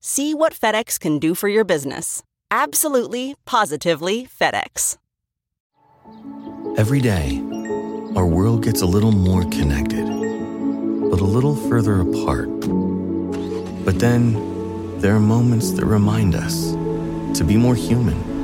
See what FedEx can do for your business. Absolutely, positively FedEx. Every day, our world gets a little more connected, but a little further apart. But then, there are moments that remind us to be more human.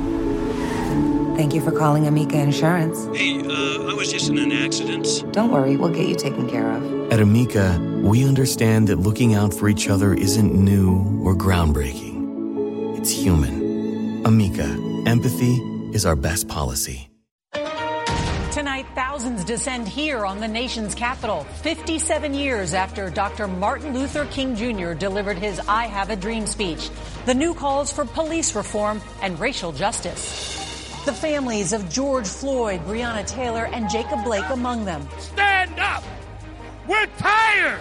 Thank you for calling Amica Insurance. Hey, uh, I was just in an accident. Don't worry, we'll get you taken care of. At Amica, we understand that looking out for each other isn't new or groundbreaking. It's human. Amica, empathy is our best policy. Tonight, thousands descend here on the nation's capital, 57 years after Dr. Martin Luther King Jr. delivered his I Have a Dream speech. The new calls for police reform and racial justice. The families of George Floyd, Breonna Taylor, and Jacob Blake among them. Stand up! We're tired!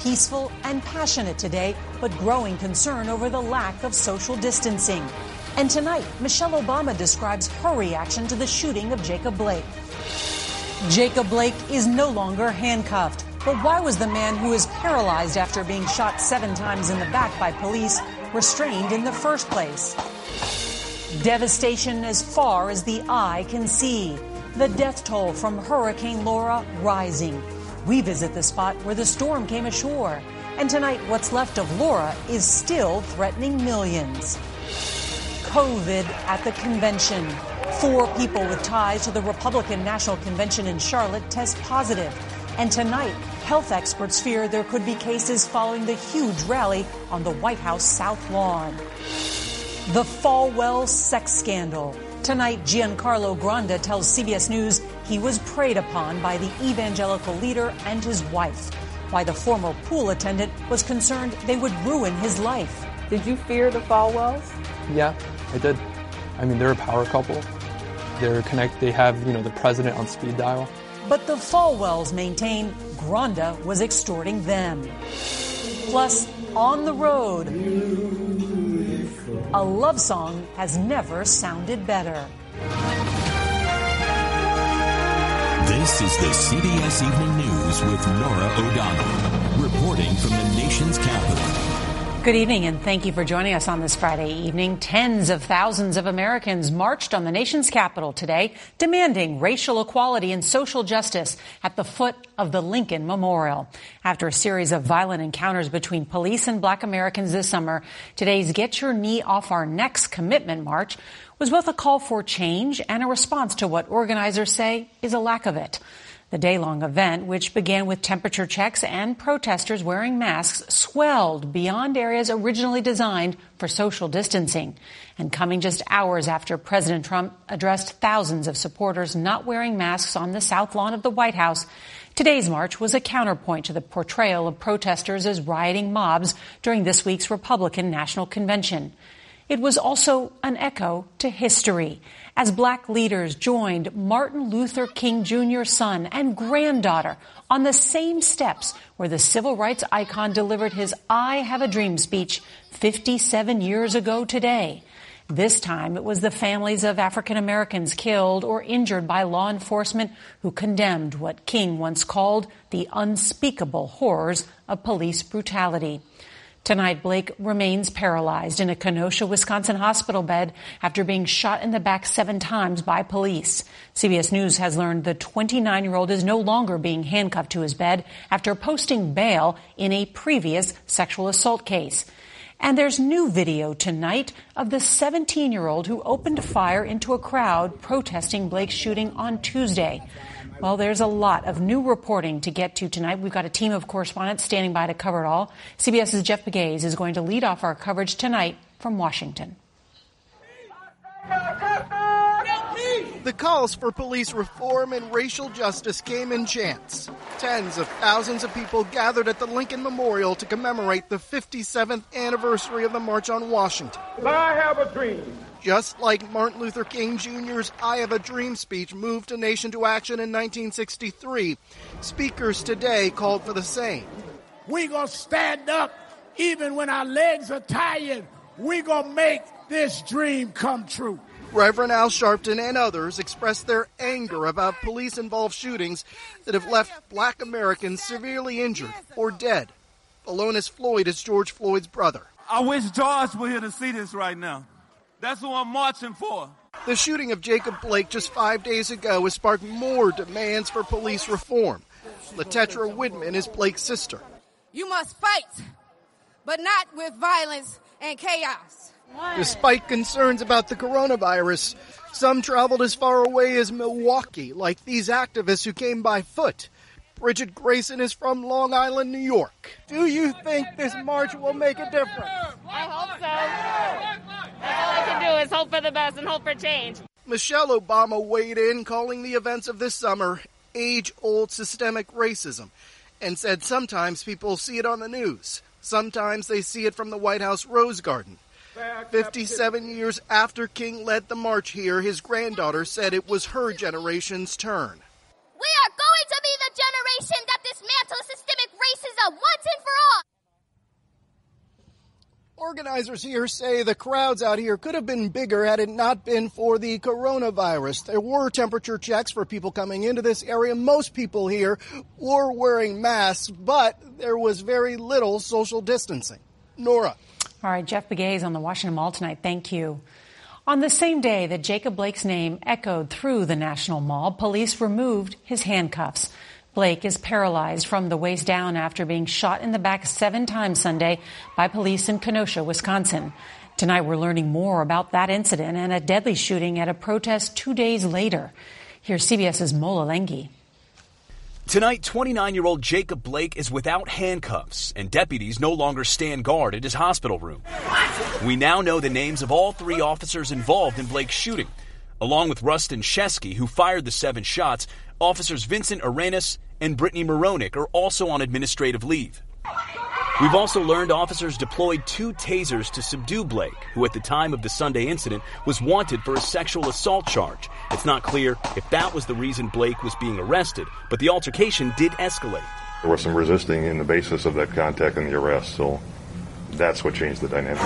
Peaceful and passionate today, but growing concern over the lack of social distancing. And tonight, Michelle Obama describes her reaction to the shooting of Jacob Blake. Jacob Blake is no longer handcuffed. But why was the man who is paralyzed after being shot seven times in the back by police restrained in the first place? Devastation as far as the eye can see. The death toll from Hurricane Laura rising. We visit the spot where the storm came ashore. And tonight, what's left of Laura is still threatening millions. COVID at the convention. Four people with ties to the Republican National Convention in Charlotte test positive. And tonight, health experts fear there could be cases following the huge rally on the White House South Lawn. The Falwell sex scandal. Tonight, Giancarlo Granda tells CBS News he was preyed upon by the evangelical leader and his wife. Why the former pool attendant was concerned they would ruin his life. Did you fear the Falwells? Yeah, I did. I mean, they're a power couple. They're connect. They have you know the president on speed dial. But the Falwells maintain Granda was extorting them. Plus, on the road, a love song has never sounded better. This is the CBS Evening News with Norah O'Donnell, reporting from the nation's capital. Good evening, and thank you for joining us on this Friday evening. Tens of thousands of Americans marched on the nation's capital today, demanding racial equality and social justice at the foot of the Lincoln Memorial. After a series of violent encounters between police and black Americans this summer, today's Get Your Knee Off Our Necks commitment march was both a call for change and a response to what organizers say is a lack of it. The day long event, which began with temperature checks and protesters wearing masks, swelled beyond areas originally designed for social distancing. And coming just hours after President Trump addressed thousands of supporters not wearing masks on the South Lawn of the White House, today's march was a counterpoint to the portrayal of protesters as rioting mobs during this week's Republican National Convention. It was also an echo to history as black leaders joined Martin Luther King Jr.'s son and granddaughter on the same steps where the civil rights icon delivered his I Have a Dream speech 57 years ago today. This time it was the families of African Americans killed or injured by law enforcement who condemned what King once called the unspeakable horrors of police brutality. Tonight, Blake remains paralyzed in a Kenosha, Wisconsin hospital bed after being shot in the back seven times by police. CBS News has learned the 29 year old is no longer being handcuffed to his bed after posting bail in a previous sexual assault case. And there's new video tonight of the 17 year old who opened fire into a crowd protesting Blake's shooting on Tuesday. Well, there's a lot of new reporting to get to tonight. We've got a team of correspondents standing by to cover it all. CBS's Jeff Pegues is going to lead off our coverage tonight from Washington. The calls for police reform and racial justice came in chants. Tens of thousands of people gathered at the Lincoln Memorial to commemorate the 57th anniversary of the March on Washington. I have a dream just like Martin Luther King Jr.'s I Have a Dream speech moved a nation to action in 1963, speakers today called for the same. We're going to stand up even when our legs are tired. We're going to make this dream come true. Reverend Al Sharpton and others expressed their anger about police involved shootings that have left black Americans severely injured or dead. Philonise Floyd is George Floyd's brother. I wish George were here to see this right now. That's who I'm marching for. The shooting of Jacob Blake just five days ago has sparked more demands for police reform. Letetra Widman is Blake's sister. You must fight, but not with violence and chaos. Despite concerns about the coronavirus, some traveled as far away as Milwaukee, like these activists who came by foot. Bridget Grayson is from Long Island, New York. Do you think this march will make a difference? I hope so. That's all I can do is hope for the best and hope for change. Michelle Obama weighed in, calling the events of this summer age old systemic racism, and said sometimes people see it on the news. Sometimes they see it from the White House Rose Garden. 57 years after King led the march here, his granddaughter said it was her generation's turn. We are going to be the generation that dismantles systemic racism once and for all. Organizers here say the crowds out here could have been bigger had it not been for the coronavirus. There were temperature checks for people coming into this area. Most people here were wearing masks, but there was very little social distancing. Norah. All right, Jeff Pegues is on the Washington Mall tonight. Thank you. On the same day that Jacob Blake's name echoed through the National Mall, police removed his handcuffs. Blake is paralyzed from the waist down after being shot in the back seven times Sunday by police in Kenosha, Wisconsin. Tonight, we're learning more about that incident and a deadly shooting at a protest two days later. Here's CBS's Mola Lenghi. Tonight, 29 year old Jacob Blake is without handcuffs, and deputies no longer stand guard at his hospital room. We now know the names of all three officers involved in Blake's shooting. Along with Rusten Sheskey, who fired the seven shots, officers Vincent Arenas and Brittany Meronek are also on administrative leave. We've also learned officers deployed two tasers to subdue Blake, who at the time of the Sunday incident was wanted for a sexual assault charge. It's not clear if that was the reason Blake was being arrested, but the altercation did escalate. There was some resisting in the basis of that contact and the arrest, so that's what changed the dynamic.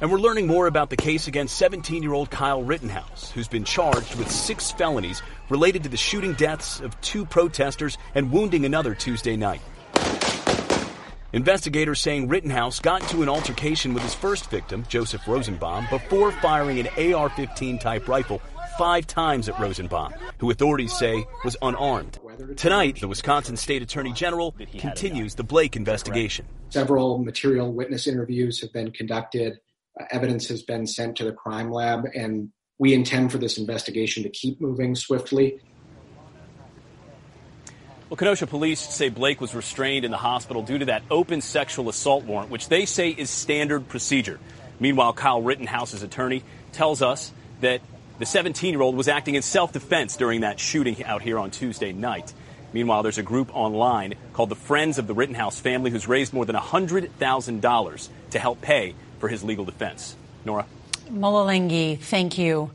And we're learning more about the case against 17 year old Kyle Rittenhouse, who's been charged with six felonies related to the shooting deaths of two protesters and wounding another Tuesday night. Investigators saying Rittenhouse got into an altercation with his first victim, Joseph Rosenbaum, before firing an AR 15 type rifle five times at Rosenbaum, who authorities say was unarmed. Tonight, the Wisconsin State Attorney General continues the Blake investigation. Several material witness interviews have been conducted, uh, evidence has been sent to the crime lab, and we intend for this investigation to keep moving swiftly. Well, Kenosha police say Blake was restrained in the hospital due to that open sexual assault warrant, which they say is standard procedure. Meanwhile, Kyle Rittenhouse's attorney tells us that the 17 year old was acting in self defense during that shooting out here on Tuesday night. Meanwhile, there's a group online called the Friends of the Rittenhouse family who's raised more than $100,000 to help pay for his legal defense. Norah? Mololengi, thank you.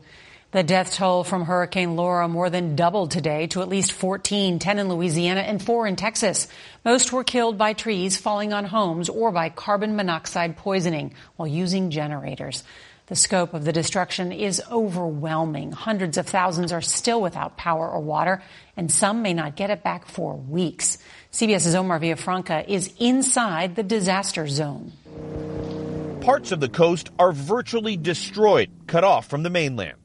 The death toll from Hurricane Laura more than doubled today to at least 14, 10 in Louisiana and 4 in Texas. Most were killed by trees falling on homes or by carbon monoxide poisoning while using generators. The scope of the destruction is overwhelming. Hundreds of thousands are still without power or water, and some may not get it back for weeks. CBS's Omar Villafranca is inside the disaster zone. Parts of the coast are virtually destroyed, cut off from the mainland.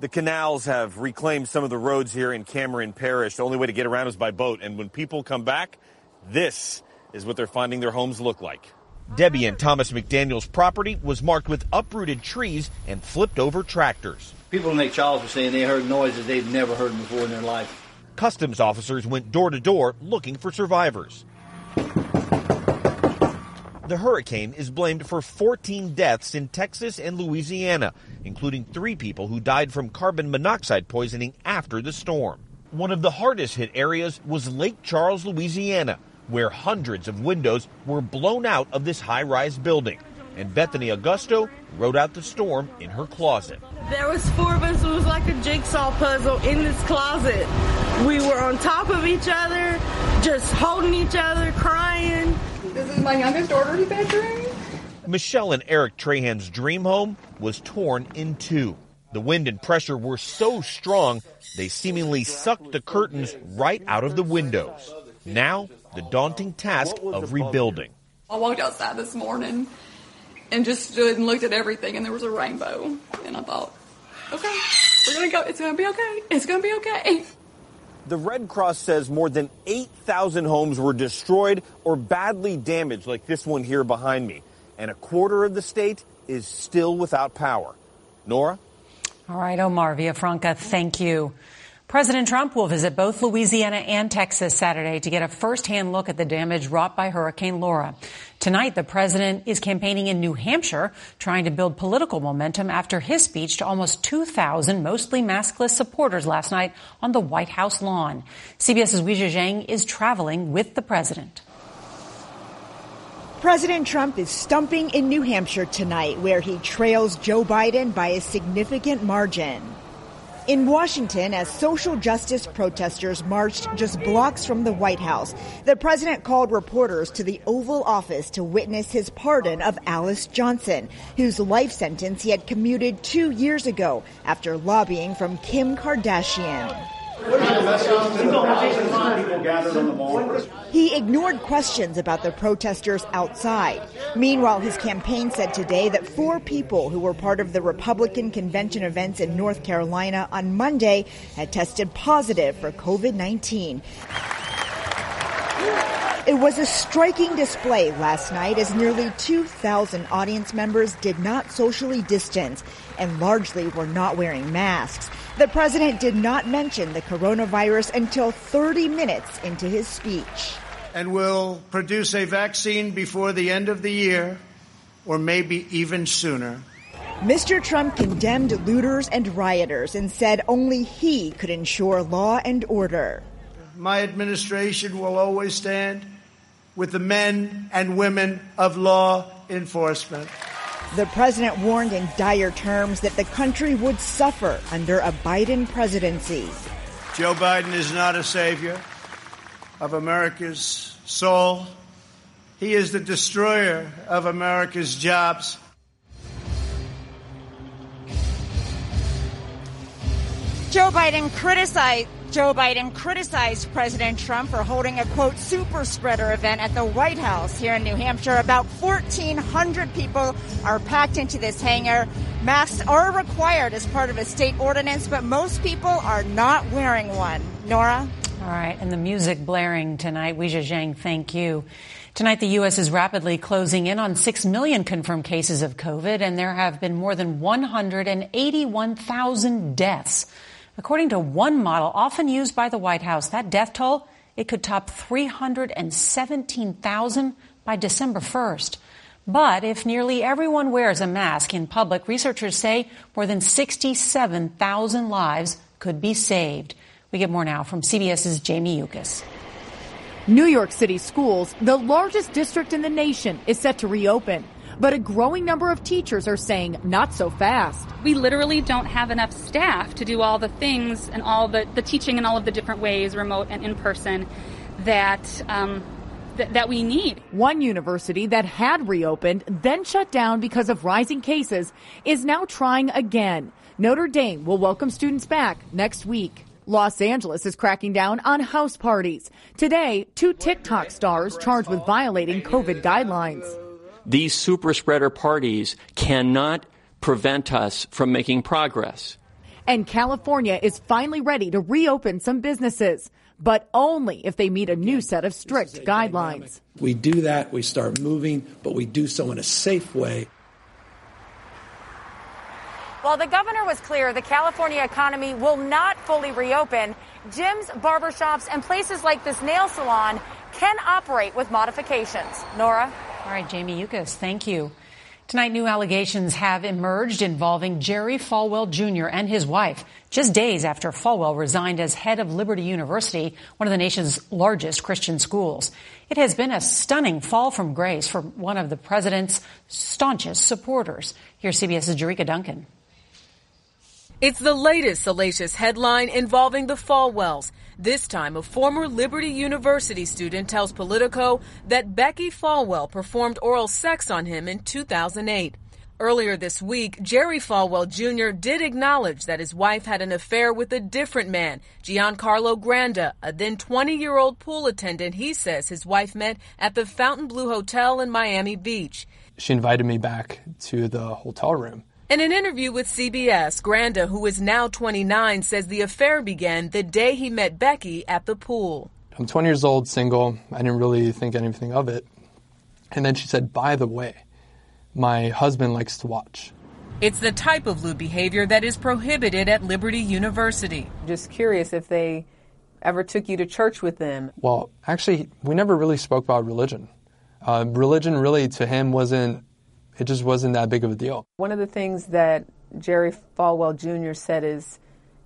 The canals have reclaimed some of the roads here in Cameron Parish. The only way to get around is by boat. And when people come back, this is what they're finding their homes look like. Debbie and Thomas McDaniel's property was marked with uprooted trees and flipped over tractors. People in Lake Charles were saying they heard noises they've never heard before in their life. Customs officers went door to door looking for survivors. The hurricane is blamed for 14 deaths in Texas and Louisiana, including three people who died from carbon monoxide poisoning after the storm. One of the hardest hit areas was Lake Charles, Louisiana, where hundreds of windows were blown out of this high rise building. And Bethany Augusto wrote out the storm in her closet. There was four of us. It was like a jigsaw puzzle in this closet. We were on top of each other, just holding each other, crying. This is my youngest daughter's bedroom. Michelle and Eric Trahan's dream home was torn in two. The wind and pressure were so strong, they seemingly sucked the curtains right out of the windows. Now, the daunting task of rebuilding. I walked outside this morning and just stood and looked at everything, and there was a rainbow. And I thought, okay, we're going to go. It's going to be okay. It's going to be okay. The Red Cross says more than 8,000 homes were destroyed or badly damaged, like this one here behind me. And a quarter of the state is still without power. Norah? All right, Omar Villafranca, thank you. President Trump will visit both Louisiana and Texas Saturday to get a firsthand look at the damage wrought by Hurricane Laura. Tonight, the president is campaigning in New Hampshire, trying to build political momentum after his speech to almost 2,000 mostly maskless supporters last night on the White House lawn. CBS's Weijia Jiang is traveling with the president. President Trump is stumping in New Hampshire tonight, where he trails Joe Biden by a significant margin. In Washington, as social justice protesters marched just blocks from the White House, the president called reporters to the Oval Office to witness his pardon of Alice Johnson, whose life sentence he had commuted two years ago after lobbying from Kim Kardashian. He ignored questions about the protesters outside. Meanwhile, his campaign said today that four people who were part of the Republican convention events in North Carolina on Monday had tested positive for COVID 19. It was a striking display last night as nearly 2,000 audience members did not socially distance and largely were not wearing masks. The president did not mention the coronavirus until 30 minutes into his speech. And will produce a vaccine before the end of the year, or maybe even sooner. Mr. Trump condemned looters and rioters and said only he could ensure law and order. My administration will always stand with the men and women of law enforcement. The president warned in dire terms that the country would suffer under a Biden presidency. Joe Biden is not a savior of America's soul. He is the destroyer of America's jobs. Joe Biden criticized Joe Biden criticized President Trump for holding a quote super spreader event at the White House here in New Hampshire. About 1,400 people are packed into this hangar. Masks are required as part of a state ordinance, but most people are not wearing one. Norah? All right, and the music blaring tonight. Weijia Jiang, thank you. Tonight, the U.S. is rapidly closing in on 6 million confirmed cases of COVID, and there have been more than 181,000 deaths. According to one model often used by the White House, that death toll, it could top 317,000 by December 1st. But if nearly everyone wears a mask in public, researchers say more than 67,000 lives could be saved. We get more now from CBS's Jamie Yuccas. New York City schools, the largest district in the nation, is set to reopen. But a growing number of teachers are saying not so fast. We literally don't have enough staff to do all the things and all the, the teaching in all of the different ways, remote and in person, that um, th- that we need. One university that had reopened, then shut down because of rising cases, is now trying again. Notre Dame will welcome students back next week. Los Angeles is cracking down on house parties. Today, two TikTok stars charged with violating COVID guidelines. These super spreader parties cannot prevent us from making progress. And California is finally ready to reopen some businesses, but only if they meet a new set of strict guidelines. We do that, we start moving, but we do so in a safe way. While the governor was clear the California economy will not fully reopen, gyms, barbershops, and places like this nail salon can operate with modifications. Norah? All right, Jamie Yuccas, thank you. Tonight, new allegations have emerged involving Jerry Falwell Jr. and his wife, just days after Falwell resigned as head of Liberty University, one of the nation's largest Christian schools. It has been a stunning fall from grace for one of the president's staunchest supporters. Here's CBS's Jericka Duncan. It's the latest salacious headline involving the Falwells. This time, a former Liberty University student tells Politico that Becky Falwell performed oral sex on him in 2008. Earlier this week, Jerry Falwell Jr. did acknowledge that his wife had an affair with a different man, Giancarlo Granda, a then 20 year old pool attendant he says his wife met at the Fontainebleau Hotel in Miami Beach. She invited me back to the hotel room in an interview with CBS, Granda, who is now 29, says the affair began the day he met Becky at the pool. I'm 20 years old, single. I didn't really think anything of it. And then she said, By the way, my husband likes to watch. It's the type of lewd behavior that is prohibited at Liberty University. Just curious if they ever took you to church with them. Well, actually, we never really spoke about religion. Uh, religion really to him wasn't it just wasn't that big of a deal. One of the things that Jerry Falwell Jr. said is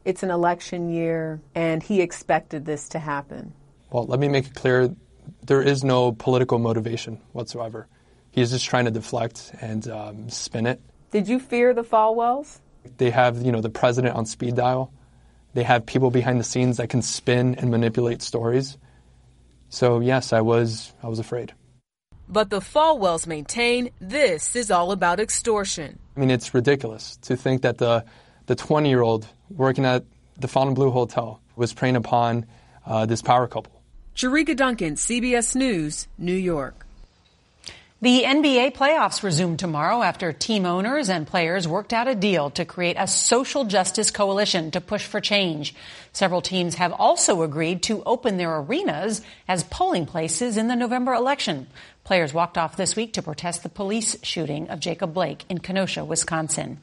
it's an election year and he expected this to happen. Well, let me make it clear there is no political motivation whatsoever. He's just trying to deflect and um, spin it. Did you fear the Falwells? They have, you know, the president on speed dial. They have people behind the scenes that can spin and manipulate stories. So yes, I was I was afraid. But the Falwells maintain this is all about extortion. I mean, it's ridiculous to think that the the 20 year old working at the Fontainebleau Hotel was preying upon uh, this power couple. Jericka Duncan, CBS News, New York. The NBA playoffs resume tomorrow after team owners and players worked out a deal to create a social justice coalition to push for change. Several teams have also agreed to open their arenas as polling places in the November election. Players walked off this week to protest the police shooting of Jacob Blake in Kenosha, Wisconsin.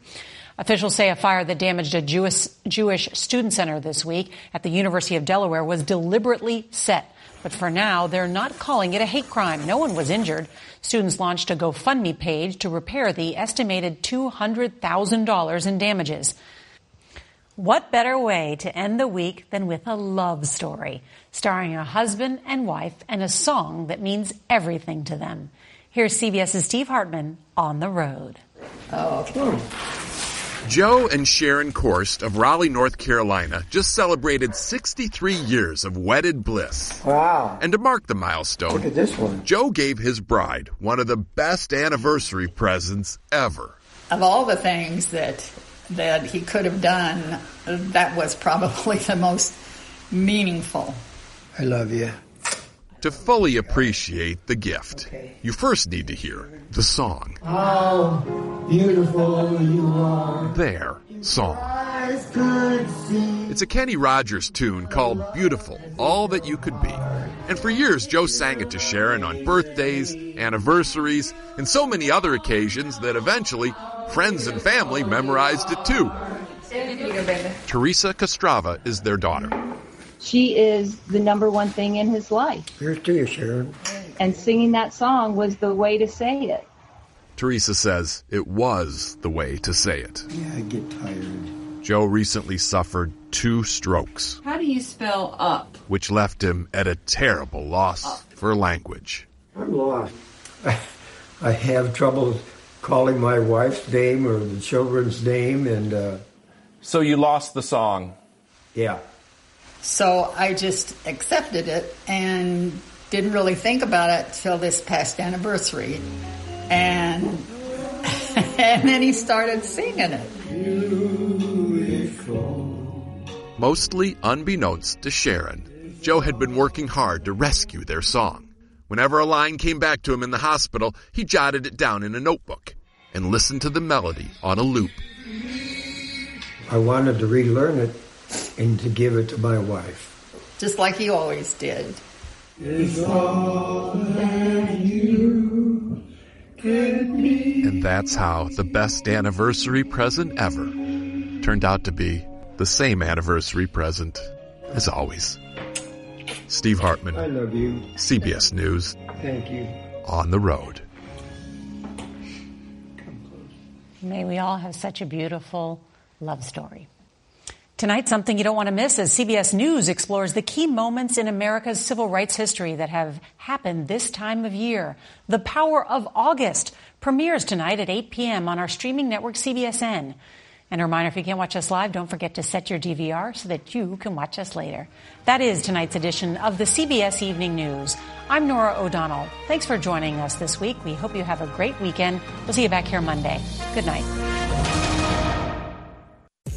Officials say a fire that damaged a Jewish, Jewish student center this week at the University of Delaware was deliberately set. But for now, they're not calling it a hate crime. No one was injured. Students launched a GoFundMe page to repair the estimated $200,000 in damages. What better way to end the week than with a love story, starring a husband and wife and a song that means everything to them? Here's CBS's Steve Hartman on the road. Oh. Joe and Sharon Korst of Raleigh, North Carolina just celebrated 63 years of wedded bliss. Wow. And to mark the milestone, look at this one. Joe gave his bride one of the best anniversary presents ever. Of all the things that that he could have done, that was probably the most meaningful. I love you. To fully appreciate the gift, okay. you first need to hear the song. How beautiful you are. Their song. It's a Kenny Rogers tune called Beautiful, All That You Could Be. And for years, Joe sang it to Sharon on birthdays, anniversaries, and so many other occasions that eventually friends and family memorized it too. Teresa Kostrava is their daughter. She is the number one thing in his life. Here's to you, Sharon. And singing that song was the way to say it. Teresa says it was the way to say it. Yeah, I get tired. Joe recently suffered two strokes. How do you spell up? Which left him at a terrible loss up. for language. I'm lost. I have trouble calling my wife's name or the children's name, and. Uh, so you lost the song? Yeah. So I just accepted it and didn't really think about it till this past anniversary. And and then he started singing it. Mostly unbeknownst to Sharon, Joe had been working hard to rescue their song. Whenever a line came back to him in the hospital, he jotted it down in a notebook and listened to the melody on a loop. I wanted to relearn it and to give it to my wife. Just like he always did. And that's how the best anniversary present ever turned out to be the same anniversary present as always. Steve Hartman. I love you. CBS News. Thank you. On the road. May we all have such a beautiful love story. Tonight, something you don't want to miss as CBS News explores the key moments in America's civil rights history that have happened this time of year. The Power of August premieres tonight at 8 p.m. on our streaming network, CBSN. And a reminder, if you can't watch us live, don't forget to set your DVR so that you can watch us later. That is tonight's edition of the CBS Evening News. I'm Norah O'Donnell. Thanks for joining us this week. We hope you have a great weekend. We'll see you back here Monday. Good night.